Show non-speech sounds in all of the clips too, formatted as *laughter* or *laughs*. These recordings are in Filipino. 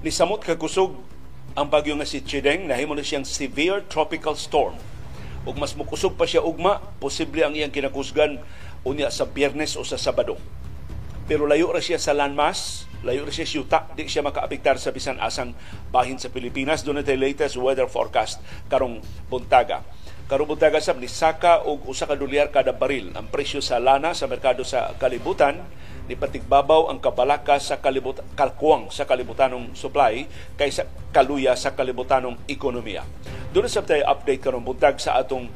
Ni samot kakusog ang bagyo nga si Chideng nahimo na siyang severe tropical storm. Ug mas mukusog pa siya ugma, posible ang iyang kinakusgan unya sa Biyernes o sa Sabado. Pero layo ra siya sa landmass, layo ra siya siyuta, di siya makaapektar sa bisan asang bahin sa Pilipinas. Doon natin latest weather forecast karong buntaga. Karong buntaga sab ni saka og usa ka dolyar kada baril ang presyo sa lana sa merkado sa kalibutan ni ang kabalaka sa kalibutan kalkuwang sa kalibutanong supply kaysa kaluya sa kalibutanong ekonomiya. Doon sa tayo update karong buntag sa atong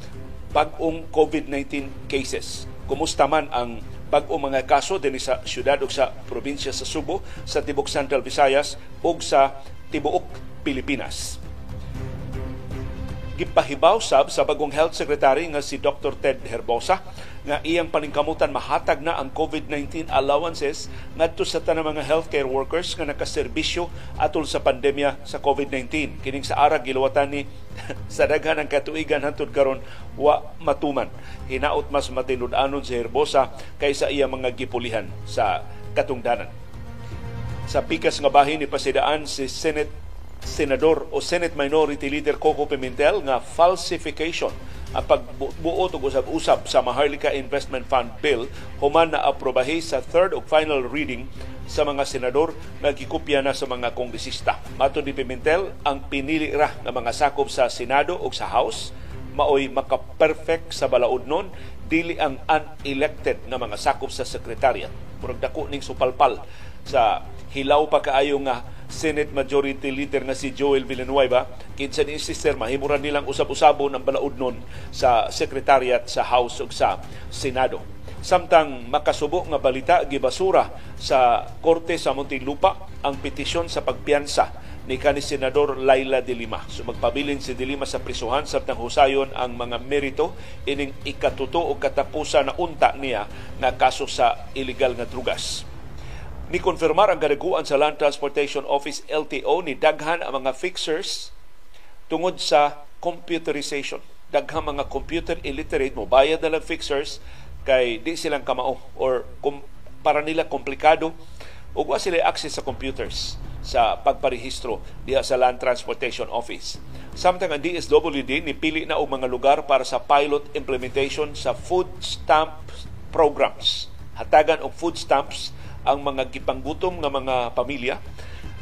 bag-ong COVID-19 cases. Kumusta man ang bag-ong mga kaso din sa syudad o sa probinsya sa Subo, sa Tibok Central Visayas o sa Tibuok Pilipinas gipahibaw sab sa bagong health secretary nga si Dr. Ted Herbosa nga iyang paningkamutan mahatag na ang COVID-19 allowances ngadto sa tanang mga healthcare workers nga nakaserbisyo atol sa pandemya sa COVID-19 kining sa ara giluwatan ni *laughs* sa daghan ng katuigan hantud karon wa matuman. Hinaot mas matinud-anon si Herbosa kaysa iya mga gipulihan sa katungdanan. Sa pikas nga bahin ni pasidaan si Senate senador o Senate Minority Leader Coco Pimentel nga falsification ang pagbuot og usab-usab sa Maharlika Investment Fund Bill human na aprobahi sa third o final reading sa mga senador nga gikopya na sa mga kongresista. Mato ni Pimentel, ang pinili ra nga mga sakop sa Senado o sa House maoy maka-perfect sa balaod nun dili ang unelected nga mga sakop sa secretariat. Murag dako ning supalpal sa hilaw pa kaayo nga Senate Majority Leader nga si Joel Villanueva kinsa ni sister mahimuran nilang usab-usabon ang balaod nun sa Secretariat sa House ug sa Senado. Samtang makasubo nga balita gibasura sa Korte sa Muntinlupa ang petisyon sa pagpiyansa ni kani Senador Laila de Lima. So magpabilin si de Lima sa prisuhan samtang husayon ang mga merito ining ikatuto o katapusan na unta niya nga kaso sa illegal nga drugas ni konfirmar ang kadaguan sa Land Transportation Office LTO ni daghan ang mga fixers tungod sa computerization. Daghang mga computer illiterate mo bayad na lang fixers kay di silang kamao or kum, para nila komplikado ug wa sila access sa computers sa pagparehistro diha sa Land Transportation Office. Samtang ang DSWD ni pili na og mga lugar para sa pilot implementation sa food stamp programs. Hatagan og food stamps ang mga gipanggutom nga mga pamilya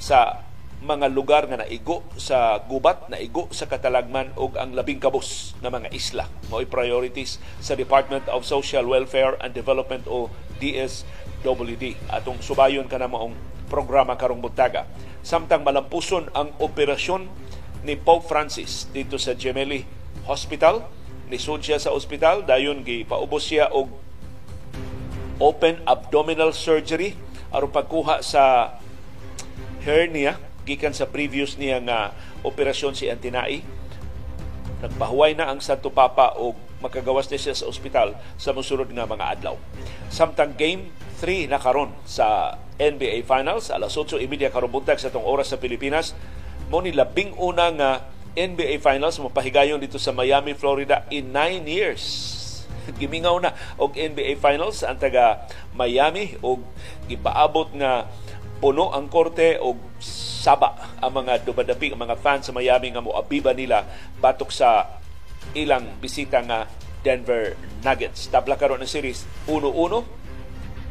sa mga lugar nga naigo sa gubat, naigo sa katalagman ug ang labing kabos nga mga isla. Mo'y priorities sa Department of Social Welfare and Development o DSWD. Atong subayon ka na maong programa karong buntaga. Samtang malampuson ang operasyon ni Pope Francis dito sa Gemelli Hospital, ni siya sa ospital, dayon gipaubos siya og open abdominal surgery. Aron pagkuha sa hernia gikan sa previous niya nga operasyon si Antinai. Nagpahuway na ang Santo Papa og makagawas na siya sa ospital sa musunod nga mga adlaw. Samtang game 3 na karon sa NBA Finals alas 8:30 karon buntag sa tong oras sa Pilipinas mo ni labing una nga NBA Finals mapahigayon dito sa Miami, Florida in 9 years gimingaw na og NBA Finals ang taga Miami og gipaabot nga puno ang korte og saba ang mga dumadapi ang mga fans sa Miami nga moabiba nila batok sa ilang bisita nga Denver Nuggets. Tabla karon ang series 1-1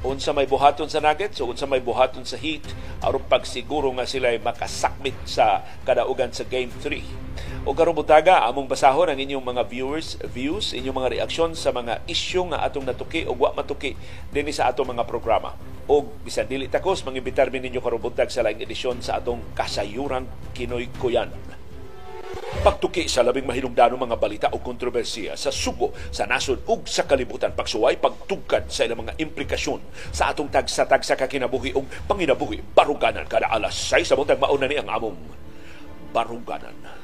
unsa may buhaton sa Nuggets o unsa may buhaton sa Heat aron pagsiguro nga sila ay makasakmit sa kadaugan sa Game 3. O karong among basahon ang inyong mga viewers, views, inyong mga reaksyon sa mga isyu nga atong natuki o wa matuki dinhi sa atong mga programa. O bisan dili takos, mangibitar ninyo karong sa laing edisyon sa atong kasayuran Kinoy Kuyan pagtuki sa labing mahinungdanong mga balita o kontrobersiya sa sugo sa nasod ug sa kalibutan pagsuway pagtugkad sa ilang mga implikasyon sa atong tagsa-tagsa ka kinabuhi ug panginabuhi baruganan kada alas 6 sa buntag mauna ni ang among baruganan.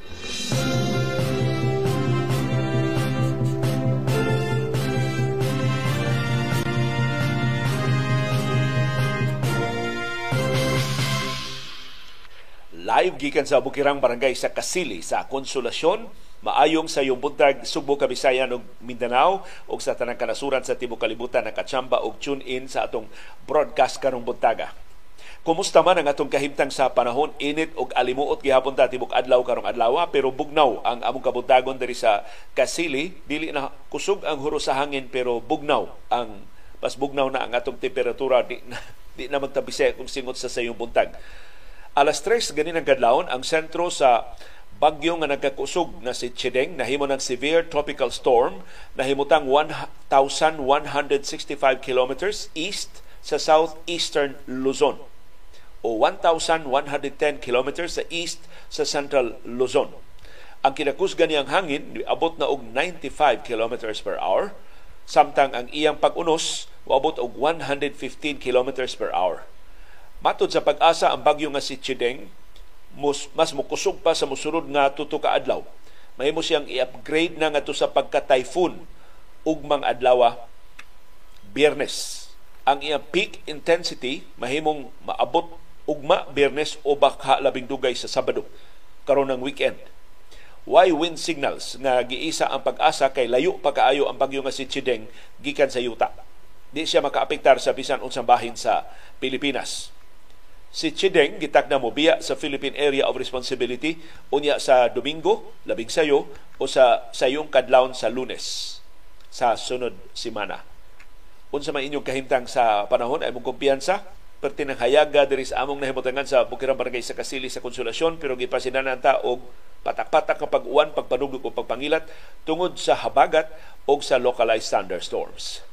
Live gikan sa Bukirang Barangay sa Kasili sa Konsolasyon. Maayong sa iyong buntag Subo, Kabisayan ug Mindanao ug sa tanang kanasuran sa Tibuok Kalibutan nakatsamba og tune in sa atong broadcast karong buntaga. Kumusta man ang atong kahimtang sa panahon, init og alimuot gihapon ta tibok adlaw karong adlaw pero bugnaw ang among kabuntagon diri sa Kasili, dili na kusog ang huro sa hangin pero bugnaw ang pas bugnaw na ang atong temperatura. Di na, *laughs* di na magtabise kung singot sa sayong buntag. Alas 3 ganin ang kadlawon ang sentro sa bagyo nga nagkakusog na si Chideng nahimo ng severe tropical storm nahimutang 1,165 kilometers east sa southeastern Luzon o 1,110 kilometers sa east sa central Luzon. Ang kinakusgan niyang hangin abot na og 95 kilometers per hour, samtang ang iyang pag-unos abot og 115 kilometers per hour. Matod sa pag-asa ang bagyo nga si Chideng mas, mas mukusog pa sa musunod nga tuto ka adlaw. Mahimo siyang i-upgrade na nga to sa pagka-typhoon ugmang adlaw Biyernes. Ang iyang peak intensity mahimong maabot ugma Biyernes o baka labing dugay sa Sabado karon ng weekend. Why wind signals nga giisa ang pag-asa kay layo pa kaayo ang bagyo nga si Chideng gikan sa yuta. Di siya makaapektar sa bisan unsang bahin sa Pilipinas. Si Chideng gitakda mo biya sa Philippine Area of Responsibility unya sa Domingo, labing sayo o sa sayong kadlawon sa Lunes sa sunod semana. Unsa man inyong kahimtang sa panahon ay mong kumpiyansa perti ng hayaga diri sa among nahimutangan sa Bukirang Barangay sa Kasili sa Konsolasyon pero gipasinan ta og patak-patak nga pag-uwan, pagpanugdog o pagpangilat tungod sa habagat o sa localized thunderstorms.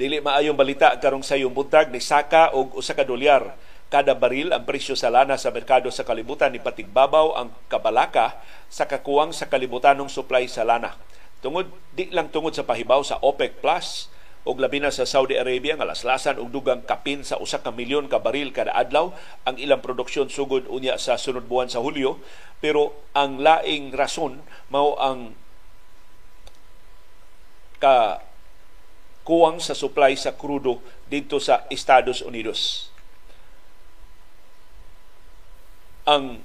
Dili maayong balita karong sayong buntag ni Saka og usa ka dolyar kada baril ang presyo sa lana sa merkado sa kalibutan ni patigbabaw ang kabalaka sa kakuwang sa kalibutanong supply sa lana. Tungod di lang tungod sa pahibaw sa OPEC Plus og labi na sa Saudi Arabia nga laslasan og dugang kapin sa usa ka milyon ka baril kada adlaw ang ilang produksyon sugod unya sa sunod buwan sa Hulyo pero ang laing rason mao ang ka kuwang sa supply sa krudo dito sa Estados Unidos ang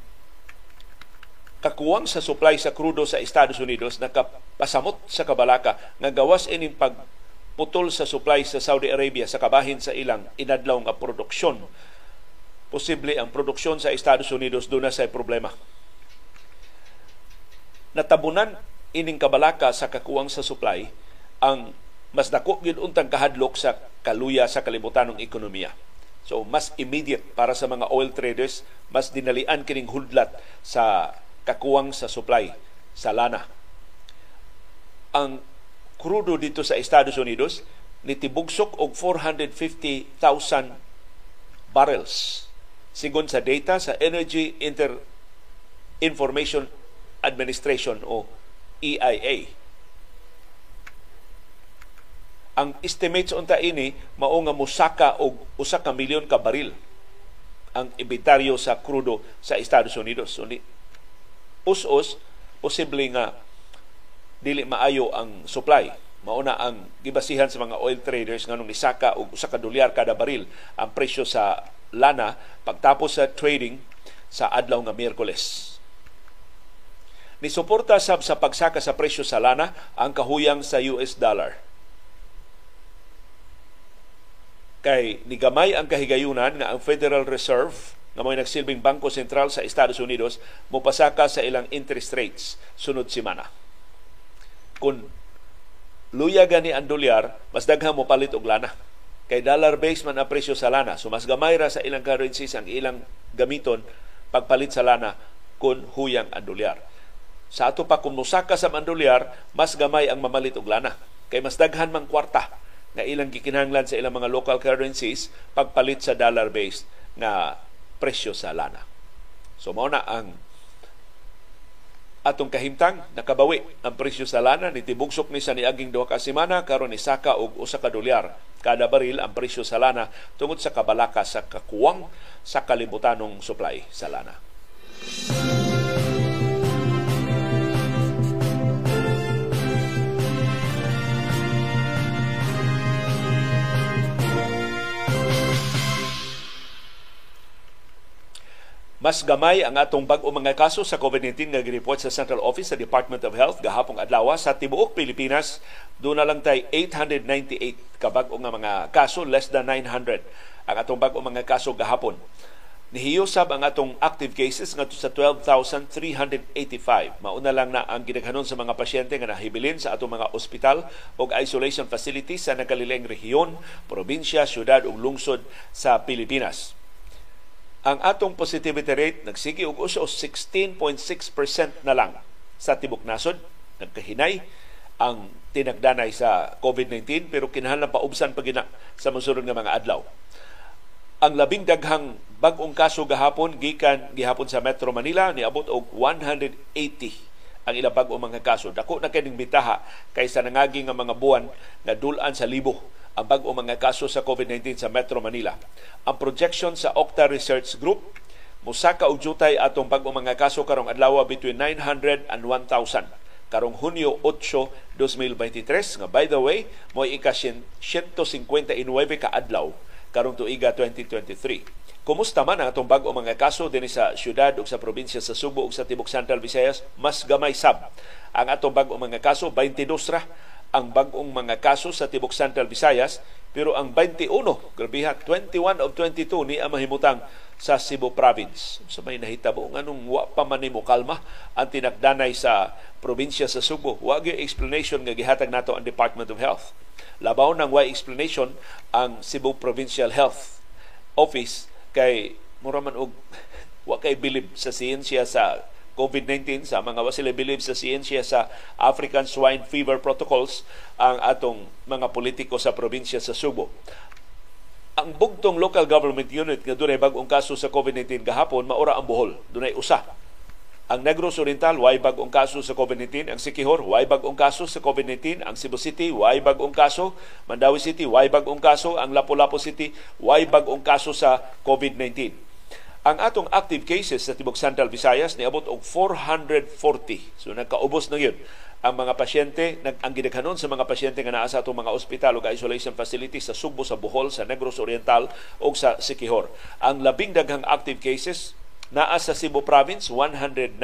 kakuwang sa supply sa krudo sa Estados Unidos nakapasamot sa kabalaka nga gawas ining pagputol sa supply sa Saudi Arabia sa kabahin sa ilang inadlaw nga produksyon. Posible ang produksyon sa Estados Unidos doon na sa problema. Natabunan ining kabalaka sa kakuwang sa supply ang mas dako gyud untang kahadlok sa kaluya sa kalibutanong ekonomiya So mas immediate para sa mga oil traders, mas dinalian kining hudlat sa kakuwang sa supply sa lana. Ang krudo dito sa Estados Unidos nitibugsok og 450,000 barrels sigon sa data sa Energy Inter Information Administration o EIA ang estimates unta ini mao nga musaka og usa ka milyon ka baril ang inventaryo sa krudo sa Estados Unidos. So, ni, us-us, posible nga dili maayo ang supply. Mauna ang gibasihan sa mga oil traders nga nung isaka og usa ka dolyar kada baril ang presyo sa lana pagtapos sa trading sa adlaw nga Miyerkules. Ni suporta sab sa pagsaka sa presyo sa lana ang kahuyang sa US dollar kay nigamay ang kahigayunan nga ang Federal Reserve nga may nagsilbing bangko sentral sa Estados Unidos mopasaka sa ilang interest rates sunod semana. Kung luya gani ang dolyar, mas daghang mo palit og lana. Kay dollar base man ang presyo sa lana. So mas gamay ra sa ilang currencies ang ilang gamiton pagpalit sa lana kung huyang ang dolyar. Sa ato pa kung musaka sa mandolyar, mas gamay ang mamalit og lana. Kay mas daghan mang kwarta na ilang gikinahanglan sa ilang mga local currencies pagpalit sa dollar-based na presyo sa lana. So mao na ang atong kahimtang nakabawi ang presyo sa lana ni tibugsok ni sa niaging duha ka semana karon ni saka og usa ka dolyar kada baril ang presyo sa lana tungod sa kabalaka sa kakuwang sa kalibutanong supply sa lana. Mas gamay ang atong bag-o mga kaso sa COVID-19 nga gireport sa Central Office sa Department of Health gahapong adlaw sa tibuok Pilipinas. Doon na lang tay 898 ka bag-o nga mga kaso, less than 900 ang atong bag-o mga kaso gahapon. Nihiyusab ang atong active cases ngadto sa 12,385. Mauna lang na ang gidaghanon sa mga pasyente nga nahibilin sa atong mga ospital o isolation facilities sa nakaliling rehiyon, probinsya, syudad ug lungsod sa Pilipinas ang atong positivity rate nagsige og uso 16.6% na lang sa tibok nasod nagkahinay ang tinagdanay sa COVID-19 pero kinahanglan pa gina sa mosunod nga mga adlaw. Ang labing daghang bag-ong kaso gahapon gikan gihapon sa Metro Manila niabot og 180 ang ilang bag-ong mga kaso. Dako na kining bitaha kaysa nangagi nga mga buwan na dulan sa libo ang bag-o mga kaso sa COVID-19 sa Metro Manila. Ang projection sa Octa Research Group, musaka og jutay atong bag-o mga kaso karong adlaw between 900 and 1,000 karong Hunyo 8, 2023 nga by the way mo ika 159 ka adlaw karong tuiga 2023. Kumusta man ang atong bag-o mga kaso dinhi sa syudad ug sa probinsya sa Subo ug sa tibok Central Visayas mas gamay sab. Ang atong bag-o mga kaso 22 ra ang bagong mga kaso sa Tibok Central Visayas pero ang 21, grabiha, 21 of 22 ni ang mahimutang sa Cebu Province. Sa may nahitabo nganong wa pa man mo kalma ang tinagdanay sa probinsya sa Subo. Wa explanation nga gihatag nato ang Department of Health. Labaw nang wa explanation ang Cebu Provincial Health Office kay mura man og *laughs* wa kay bilib sa siyensya sa COVID-19 sa mga wasila believe sa siyensya sa African Swine Fever Protocols ang atong mga politiko sa probinsya sa Subo. Ang bugtong local government unit nga dunay bag-ong kaso sa COVID-19 gahapon maura ang Bohol, dunay usa. Ang Negros Oriental, way bag-ong kaso sa COVID-19. Ang Sikihor, way bag-ong kaso sa COVID-19. Ang Cebu City, way bag-ong kaso. Mandawi City, way bag-ong kaso. Ang Lapu-Lapu City, way bag-ong kaso sa COVID-19 ang atong active cases sa Tibok Central Visayas niabot og 440. So nagkaubos na yun. Ang mga pasyente, nag ang gidaghanon sa mga pasyente nga naa sa atong mga ospital ug isolation facilities sa Sugbo, sa Bohol, sa Negros Oriental ug sa Sikihor. Ang labing daghang active cases naa sa Cebu Province 190,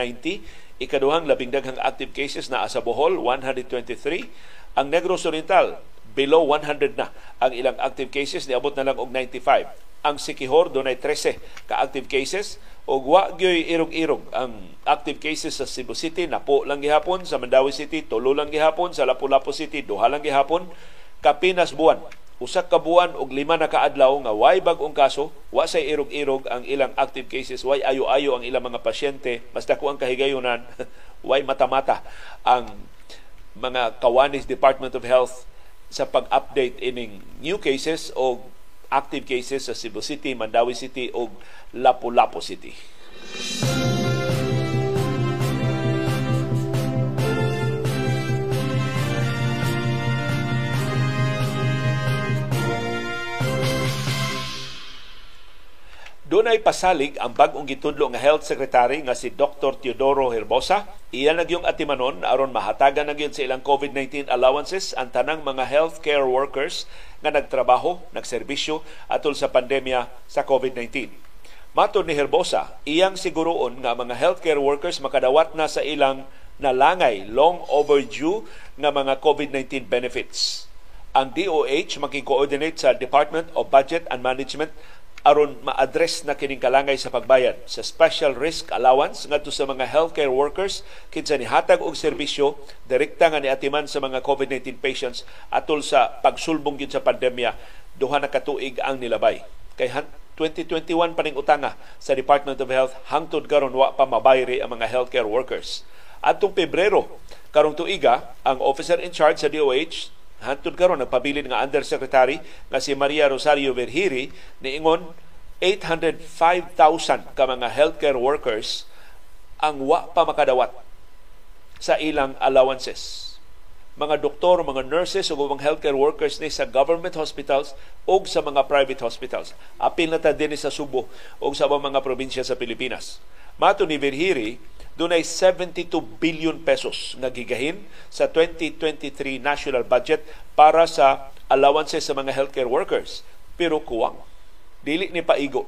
ikaduhang labing daghang active cases naa sa Bohol 123, ang Negros Oriental below 100 na. Ang ilang active cases niabot na lang og 95 ang Sikihor dunay 13 ka active cases. Ug wa gyoy irog-irog ang active cases sa Cebu City. Napo lang gihapon sa Mandawi City tulo lang gihapon sa Lapu-Lapu City duha lang gihapon. Kapinas buwan usa ka buwan og lima na kaadlaw nga way bag-ong kaso wa say irog-irog ang ilang active cases way ayo-ayo ang ilang mga pasyente mas dako ang kahigayonan *laughs* way mata-mata ang mga kawanis Department of Health sa pag-update ining new cases o active cases sa Cebu City, Mandawi City ug Lapu-Lapu City. Doon ay pasalig ang bagong gitudlo nga Health Secretary nga si Dr. Teodoro Herbosa. Iyan nagyong atimanon aron mahatagan na sa ilang COVID-19 allowances ang tanang mga healthcare workers nga nagtrabaho, nagserbisyo atol sa pandemya sa COVID-19. Matod ni Herbosa, iyang siguroon nga mga healthcare workers makadawat na sa ilang nalangay long overdue nga mga COVID-19 benefits. Ang DOH makikoordinate sa Department of Budget and Management aron ma-address na kining kalangay sa pagbayad sa special risk allowance ngadto sa mga healthcare workers kinsa ni hatag og serbisyo direkta nga niatiman sa mga COVID-19 patients atol sa pagsulbong gyud sa pandemya. Duha na katuig ang nilabay. Kay 2021 paning utanga sa Department of Health hangtod karon wa pa mabayri ang mga healthcare workers. Adtong Pebrero karong tuiga ang officer in charge sa DOH Hantod karon nagpabilin nga undersecretary nga si Maria Rosario Verhiri niingon 805,000 ka mga healthcare workers ang wa pa makadawat sa ilang allowances. Mga doktor, mga nurses ug mga healthcare workers ni sa government hospitals o sa mga private hospitals. Apil na ta din sa Subo o sa mga probinsya sa Pilipinas. Mato ni Verhiri, dunay 72 billion pesos nga gigahin sa 2023 national budget para sa allowances sa mga healthcare workers. Pero kuwang. Dili ni paigo.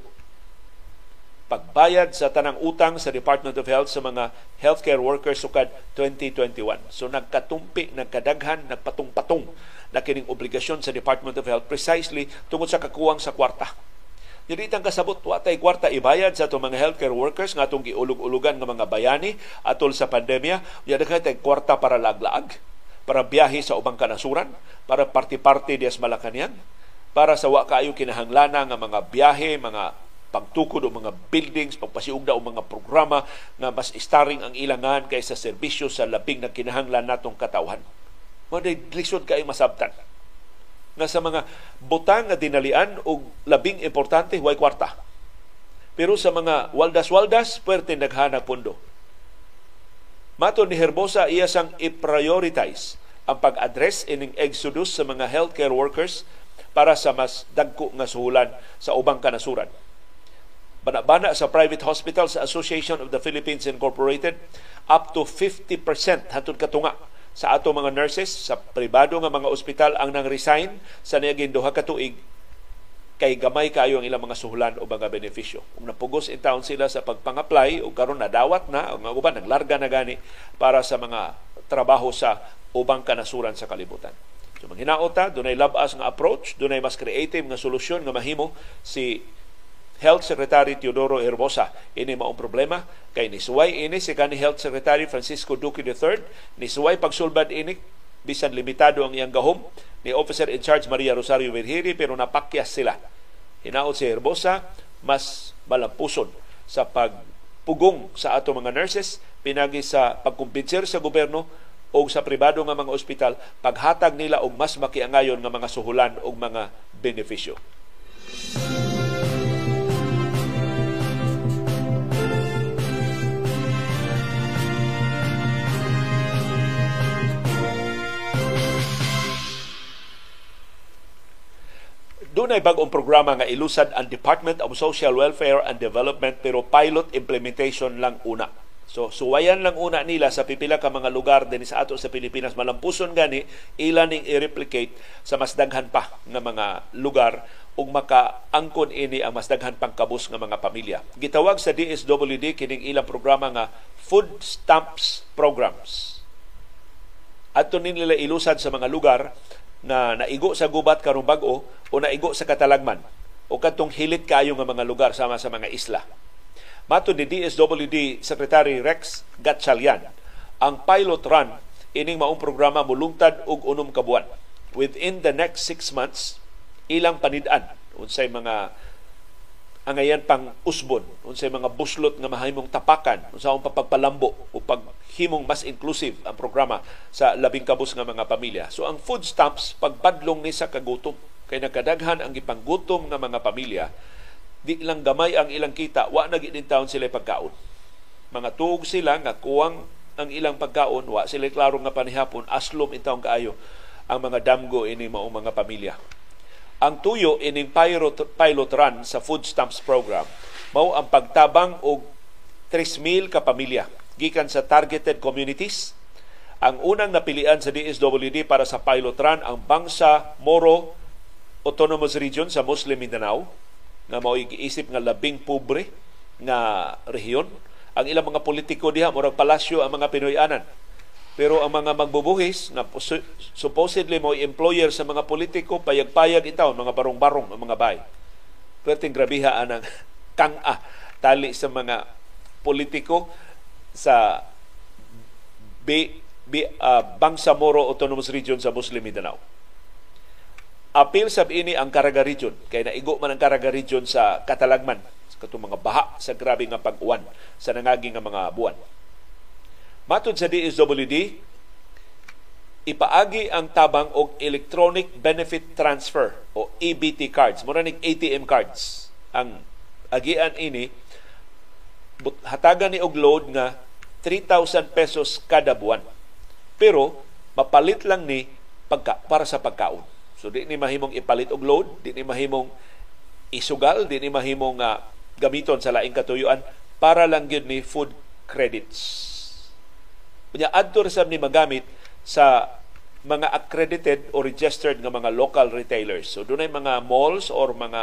Pagbayad sa tanang utang sa Department of Health sa mga healthcare workers sukad 2021. So nagkatumpi, nagkadaghan, nagpatong-patong na kining obligasyon sa Department of Health precisely tungod sa kakuwang sa kwarta. Dili tang kasabot wa tay kwarta ibayad sa atong mga healthcare workers nga atong giulog-ulugan nga mga bayani atol sa pandemya, ya tay kwarta para laglaag, para biyahe sa ubang kanasuran, para party-party dias Malacañang, para sa wa kaayo kinahanglana nga mga biyahe, mga pagtukod o mga buildings, pagpasiugda o mga programa nga mas istaring ang ilangan kaysa serbisyo sa labing na kinahanglan natong katawhan. Mga lisod kayo masabtan nga sa mga butang nga dinalian o labing importante, huwag kwarta. Pero sa mga waldas-waldas, pwerte naghanap pundo. Mato ni Herbosa, iya sang i-prioritize ang pag-address ining exodus sa mga healthcare workers para sa mas dagko nga suhulan sa ubang kanasuran bana-bana sa Private Hospitals Association of the Philippines Incorporated up to 50% hatod katunga sa ato mga nurses sa pribado nga mga ospital ang nang resign sa niaging duha ka tuig kay gamay kayo ang ilang mga suhulan o mga benepisyo. Kung napugos in town sila sa pagpang-apply o karon nadawat na o nga uban naglarga na gani para sa mga trabaho sa ubang kanasuran sa kalibutan. So manghinaota, dunay labas nga approach, dunay mas creative nga solusyon nga mahimo si Health Secretary Teodoro Herbosa. Ini maong problema kay nisuway ini si kanhi Health Secretary Francisco Duque III, nisuway pagsulbad ini bisan limitado ang iyang gahom ni Officer in Charge Maria Rosario Virgiri pero napakyas sila. Hinaot si Herbosa mas malampuson sa pagpugong sa ato mga nurses pinagi sa pagkumbinser sa gobyerno o sa pribado nga mga ospital paghatag nila og mas makiangayon nga mga suhulan og mga benepisyo. Doon ay bagong programa nga ilusad ang Department of Social Welfare and Development pero pilot implementation lang una. So suwayan lang una nila sa pipila ka mga lugar din sa ato sa Pilipinas malampuson gani ila ning i-replicate sa mas daghan pa nga mga lugar ug makaangkon ini ang mas daghan pang kabus nga mga pamilya. Gitawag sa DSWD kining ilang programa nga Food Stamps Programs. Adto nila ilusad sa mga lugar na naigo sa gubat karong bag-o o naigo sa katalagman o katong hilit kayo nga mga lugar sama sa mga isla. Mato ni DSWD Secretary Rex Gatchalian, ang pilot run ining maong programa mulungtad og unom ka buwan. Within the next six months, ilang panid-an unsay mga angayan pang usbon unsay mga buslot nga mahimong tapakan unsa ang papagpalambo o paghimong mas inclusive ang programa sa labing kabus nga mga pamilya. So ang food stamps pagpadlong ni sa kagutom. Kay nagkadaghan ang gipanggutom nga mga pamilya di lang gamay ang ilang kita wa na gid taon sila pagkaon. Mga tuog sila nga kuwang ang ilang pagkaon wa sila klaro nga panihapon aslom intawon kaayo ang mga damgo ini mao mga pamilya ang tuyo ining pilot, pilot run sa food stamps program mao ang pagtabang og 3,000 ka pamilya gikan sa targeted communities. Ang unang napilian sa DSWD para sa pilot run ang Bangsa Moro Autonomous Region sa Muslim Mindanao nga mao giisip nga labing pobre nga rehiyon. Ang ilang mga politiko diha murag palasyo ang mga Pinoyanan pero ang mga magbubuhis na supposedly mo employer sa mga politiko payag-payag itaw mga barong-barong ang mga bay. Perting grabiha anang *laughs* kang-a tali sa mga politiko sa B, B, uh, Bangsamoro Autonomous Region sa Muslim Mindanao. Apil sab ini ang Caraga Region kay naigo man ang Caraga Region sa Katalagman sa mga baha sa grabe nga pag-uwan sa nangagi nga mga buwan. Matod sa DSWD, ipaagi ang tabang og electronic benefit transfer o EBT cards. Mura ning ATM cards. Ang agian ini hatagan ni og load nga 3,000 pesos kada buwan. Pero mapalit lang ni pagka, para sa pagkaon. So di ni mahimong ipalit og load, di ni mahimong isugal, di ni mahimong uh, gamiton sa laing katuyuan para lang gyud ni food credits Unya adto sa ni magamit sa mga accredited o registered nga mga local retailers. So dunay mga malls or mga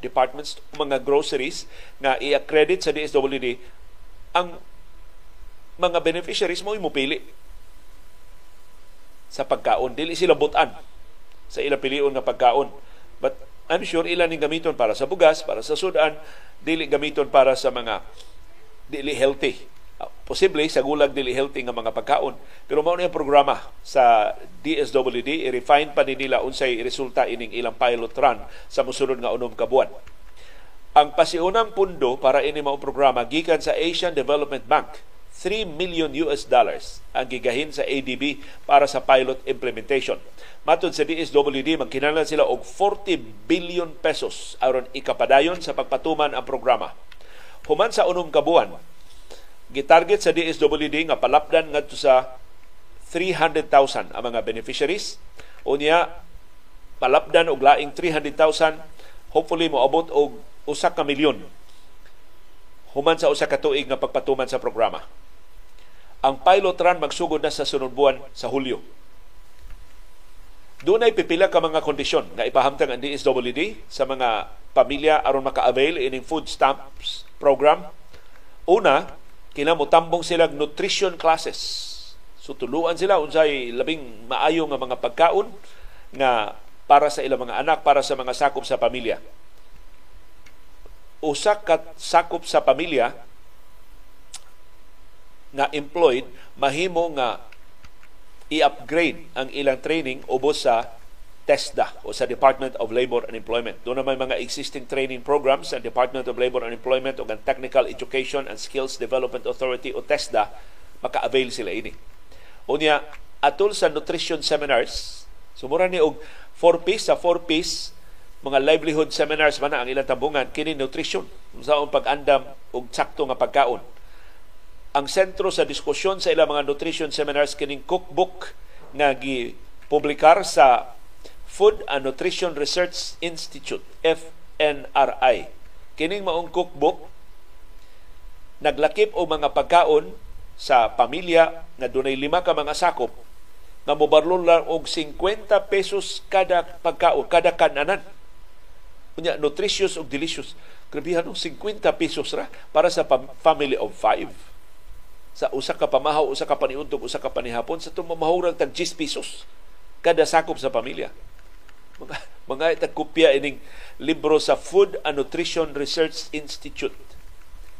departments, mga groceries nga i-accredit sa DSWD ang mga beneficiaries mo pili sa pagkaon. Dili sila butan sa ilang pilion nga pagkaon. But I'm sure ilan ning gamiton para sa bugas, para sa sudan, dili gamiton para sa mga dili healthy posible sa gulag dili healthy nga mga pagkaon pero mao na programa sa DSWD i-refine pa ni nila unsay resulta ining ilang pilot run sa mosunod nga unom ka buwan ang pasiunang pundo para ini mao programa gikan sa Asian Development Bank 3 million US dollars ang gigahin sa ADB para sa pilot implementation. Matod sa DSWD, magkinahanglan sila og 40 billion pesos aron ikapadayon sa pagpatuman ang programa. Human sa unom ka buwan, gitarget sa DSWD nga palapdan ngadto sa 300,000 ang mga beneficiaries. Unya palapdan og laing 300,000 hopefully moabot og usa ka milyon human sa usa ka tuig nga pagpatuman sa programa. Ang pilot run magsugod na sa sunod buwan sa Hulyo. Doon ay pipila ka mga kondisyon nga ipahamtang ang DSWD sa mga pamilya aron maka-avail ining food stamps program. Una, kinamutambong sila nutrition classes. So tuluan sila unsay labing maayo nga mga pagkaon nga para sa ilang mga anak, para sa mga sakop sa pamilya. Usa ka sakop sa pamilya nga employed mahimo nga i-upgrade ang ilang training ubos sa TESDA o sa Department of Labor and Employment. Doon naman mga existing training programs sa Department of Labor and Employment o ang Technical Education and Skills Development Authority o TESDA, maka-avail sila ini. Unya, atol sa nutrition seminars, sumura ni og 4 piece sa 4 piece mga livelihood seminars man ang ilang tambungan kini nutrition sa pag-andam og sakto nga pagkaon ang sentro sa diskusyon sa ilang mga nutrition seminars kining cookbook nga gipublikar sa Food and Nutrition Research Institute, FNRI. Kining maong cookbook, naglakip o mga pagkaon sa pamilya na dunay lima ka mga sakop nga mobarlon lang og 50 pesos kada pagkaon, kada kananan. Unya, nutritious o delicious. Grabihan og 50 pesos ra para sa family of five. Sa usa ka pamahaw, usa ka paniuntog, usa ka panihapon, sa tumamahurang tag 10 pesos kada sakop sa pamilya mga mga itagkopya ining libro sa Food and Nutrition Research Institute.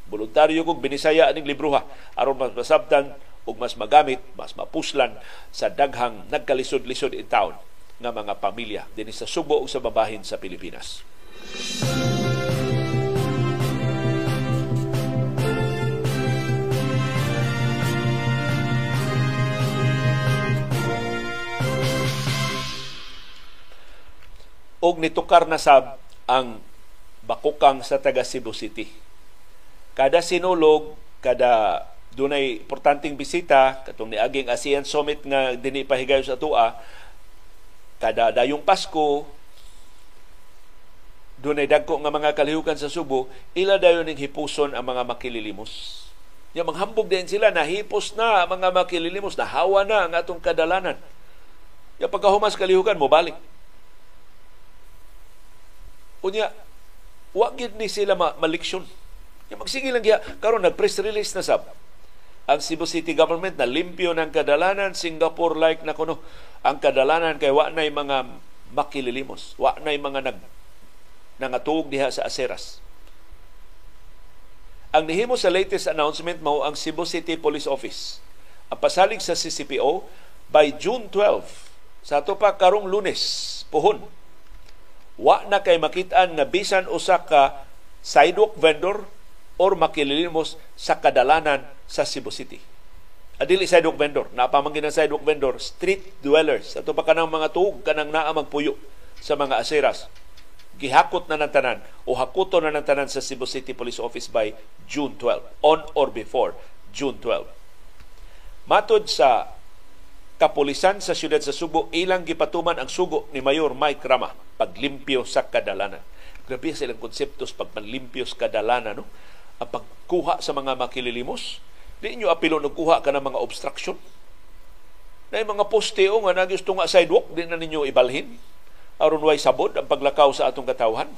Voluntaryo kong binisaya aning libro ha aron mas masabtan ug mas magamit, mas mapuslan sa daghang nagkalisod-lisod in town nga mga pamilya dinhi sa Subo ug sa babahin sa Pilipinas. Música og nitukar na sab ang bakukang sa taga Cebu City. Kada sinulog, kada dunay importanteng bisita katong niaging ASEAN Summit nga dinhi pahigayon sa tua kada dayong Pasko dunay dagko nga mga kalihukan sa Subo ila dayon ning hipuson ang mga makililimos Ya manghambog din sila na hipos na mga makililimos na hawa na ang atong kadalanan. Ya pagkahumas kalihukan mo balik Unya, wa gid ni sila ma maliksyon. Yung magsige lang giya karon nag press release na sab. Ang Cebu City government na limpyo ng kadalanan Singapore like na kuno. Ang kadalanan kay wa nay mga makililimos wa nay mga nag nangatuog diha sa aseras. Ang nihimo sa latest announcement mao ang Cebu City Police Office. Ang pasalig sa CCPO by June 12 sa ato pa karong lunes puhon wa na kay makitaan nga bisan usa ka sidewalk vendor or makililimos sa kadalanan sa Cebu City. Adili sidewalk vendor, napamangin ng sidewalk vendor, street dwellers. Ato pa kanang mga tuog, kanang naa magpuyo sa mga aseras. Gihakot na ng tanan o hakuto na ng tanan sa Cebu City Police Office by June 12, on or before June 12. Matod sa kapulisan sa siyudad sa Subo ilang gipatuman ang sugo ni Mayor Mike Rama paglimpyo sa kadalanan. Grabe sa ilang konseptos pagpanlimpyo sa kadalanan no. Ang pagkuha sa mga makililimos, di nyo apilo kuha ka ng mga obstruction. Na mga poste o nga nagusto nga sidewalk, di na ninyo ibalhin. aron way sabod ang paglakaw sa atong katawhan.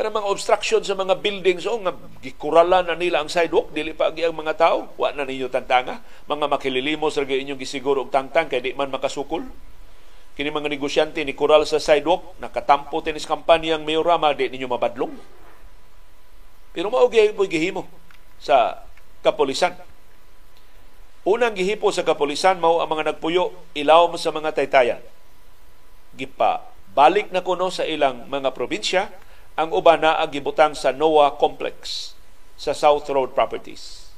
Kana mga obstruction sa mga buildings o nga gikuralan na nila ang sidewalk, dili pa ang mga tao, wa na ninyo tantanga. Mga makililimos ra inyong gisiguro og tangtang kay di man makasukol. Kini mga negosyante ni kural sa sidewalk, nakatampo tinis kampanyang mayorama, di ninyo mabadlong. Pero mao gyud gihimo sa kapolisan Unang gihipo sa kapulisan mao ang mga nagpuyo ilawom sa mga taytayan. Gipa balik na kuno sa ilang mga probinsya ang uban na gibutang sa NOAA Complex sa South Road Properties.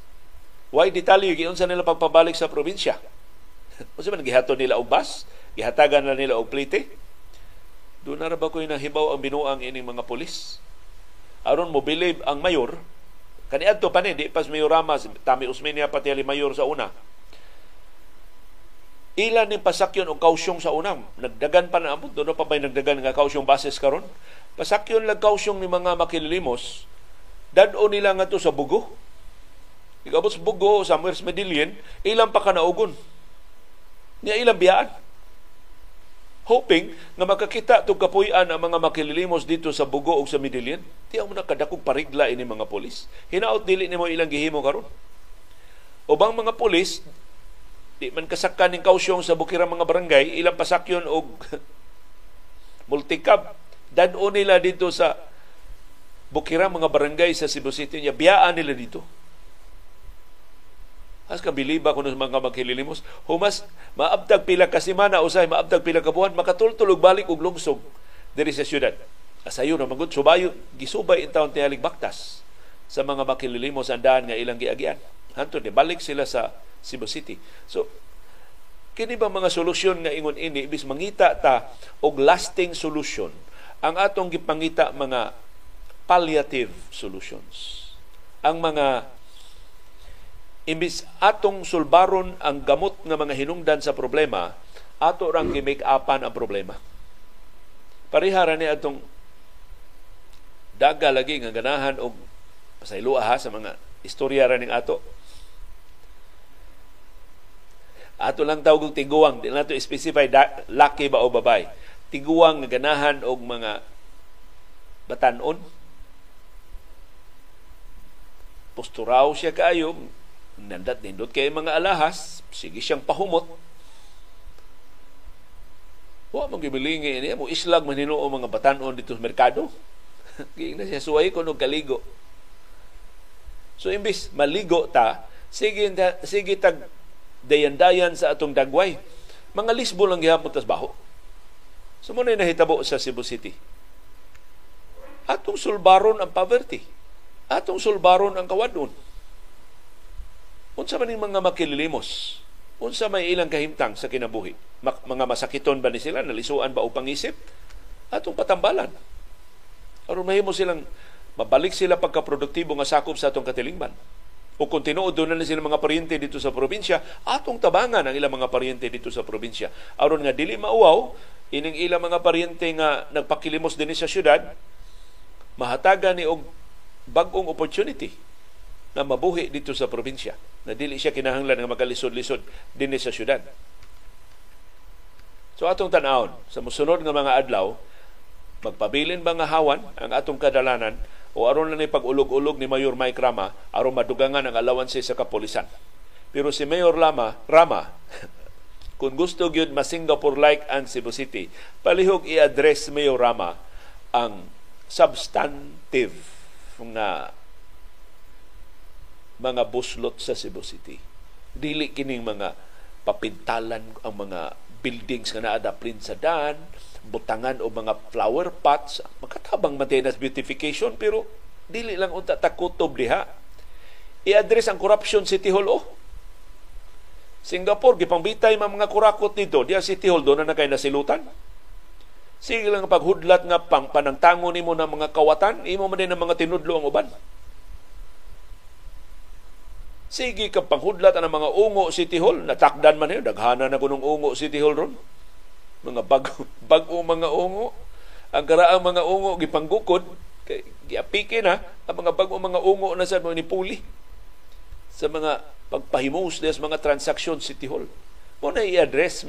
Why detalye giun sa nila pagpabalik sa probinsya? *laughs* Unsa man gihatod nila og bus? Gihatagan na nila og plite? Doon na ra ba ko'y nahibaw ang binuang ining mga pulis? Aron mo believe ang mayor Kaniadto pa ni, di pas mayorama, Tami Usmenia pati ali mayor sa una. Ilan ni pasakyon o kausyong sa unang. Nagdagan pa na amot. Doon pa may nagdagan nga kausyong basis karon. Pasakyon lang kausyong ni mga makililimos. Dado nila nga to sa bugo. Ikabot sa bugo, sa Muers Medellin, ilang pa ka naugon. Niya ilang biyaan hoping nga makakita to kapuy-an ang mga makililimos dito sa Bugo o sa Medellin. Di mo na kadakog parigla ini mga polis. Hinaot dili nimo ilang gihimo karon. Ubang mga polis di man kasakkan ning kausyong sa bukirang mga barangay, ilang pasakyon og *laughs* multicab dad-o nila dito sa bukirang mga barangay sa Cebu City niya biyaan nila dito As kabiliba kuno mga maghililimos, humas maabtag pila ka semana usay maabtag pila ka buwan makatultulog balik og lungsog diri sa syudad. Asayo na magud subayo gisubay in taon tiyalig baktas sa mga makililimos andahan nga ilang giagian. Hantod ni balik sila sa Cebu City. So kini ba mga solusyon nga ingon ini ibis mangita ta og lasting solution ang atong gipangita mga palliative solutions. Ang mga imbis atong sulbaron ang gamot nga mga hinungdan sa problema, ato rang gi-make upan ang problema. Parihara ni atong daga lagi nga ganahan og pasayloa ha sa mga istorya ra ning ato. Ato lang tawag og tiguang, di nato specify da, laki ba o babay. Tiguang nga ganahan og mga batanon. Posturaw siya kaayo, nandat nindot kay mga alahas, sige siyang pahumot. Wa man gibilingi niya mo islag man hinuo mga batanon dito sa merkado. *laughs* Giing na siya suway ko no kaligo. So imbis maligo ta, sige sige tag dayan-dayan sa atong dagway. Mga lisbo lang gihapon tas baho. So mo na nahitabo sa Cebu City. Atong sulbaron ang poverty. Atong sulbaron ang kawadon Unsa man mga makililimos? Unsa may ilang kahimtang sa kinabuhi? Mga masakiton ba ni sila? Nalisuan ba o pangisip? Atong patambalan. Aron mahimo silang mabalik sila pagkaproduktibo nga sakop sa atong katilingban. O kung tinuod doon na sila mga paryente dito sa probinsya, atong tabangan ang ilang mga paryente dito sa probinsya. Aron nga dili mauwaw, ining ilang mga paryente nga nagpakilimos din sa syudad, mahatagan ni og bagong opportunity na mabuhi dito sa probinsya na dili siya kinahanglan nga magalisod-lisod dinhi sa syudad. So atong tan-awon sa mosunod nga mga adlaw magpabilin ba nga hawan ang atong kadalanan o aron lang ni pag-ulog-ulog ni Mayor Mike Rama aron madugangan ang alawanse sa kapolisan. Pero si Mayor Lama, Rama, *laughs* kung gusto gyud ma Singapore like ang Cebu City, palihog i-address Mayor Rama ang substantive nga mga buslot sa Cebu City. Dili kining mga papintalan ang mga buildings nga naada sa daan, butangan o mga flower pots, makatabang maintenance beautification pero dili lang unta takutob diha. I-address ang corruption City Hall oh. Singapore gipangbitay mga kurakot dito, diya City Hall do na nakay nasilutan. Sige lang paghudlat nga pang panangtango nimo ng mga kawatan, imo man din ng mga tinudlo ang uban. Sige ka panghudlat ang mga ungo City Hall, natakdan man yun, daghana na kunong ungo City Hall ron. Mga bag, *laughs* bago mga ungo. Ang karaang mga ungo, gipanggukod, kay, giapike na, ang mga bago mga ungo na sa mga nipuli sa mga pagpahimos sa mga transaksyon City Hall. mo na i-address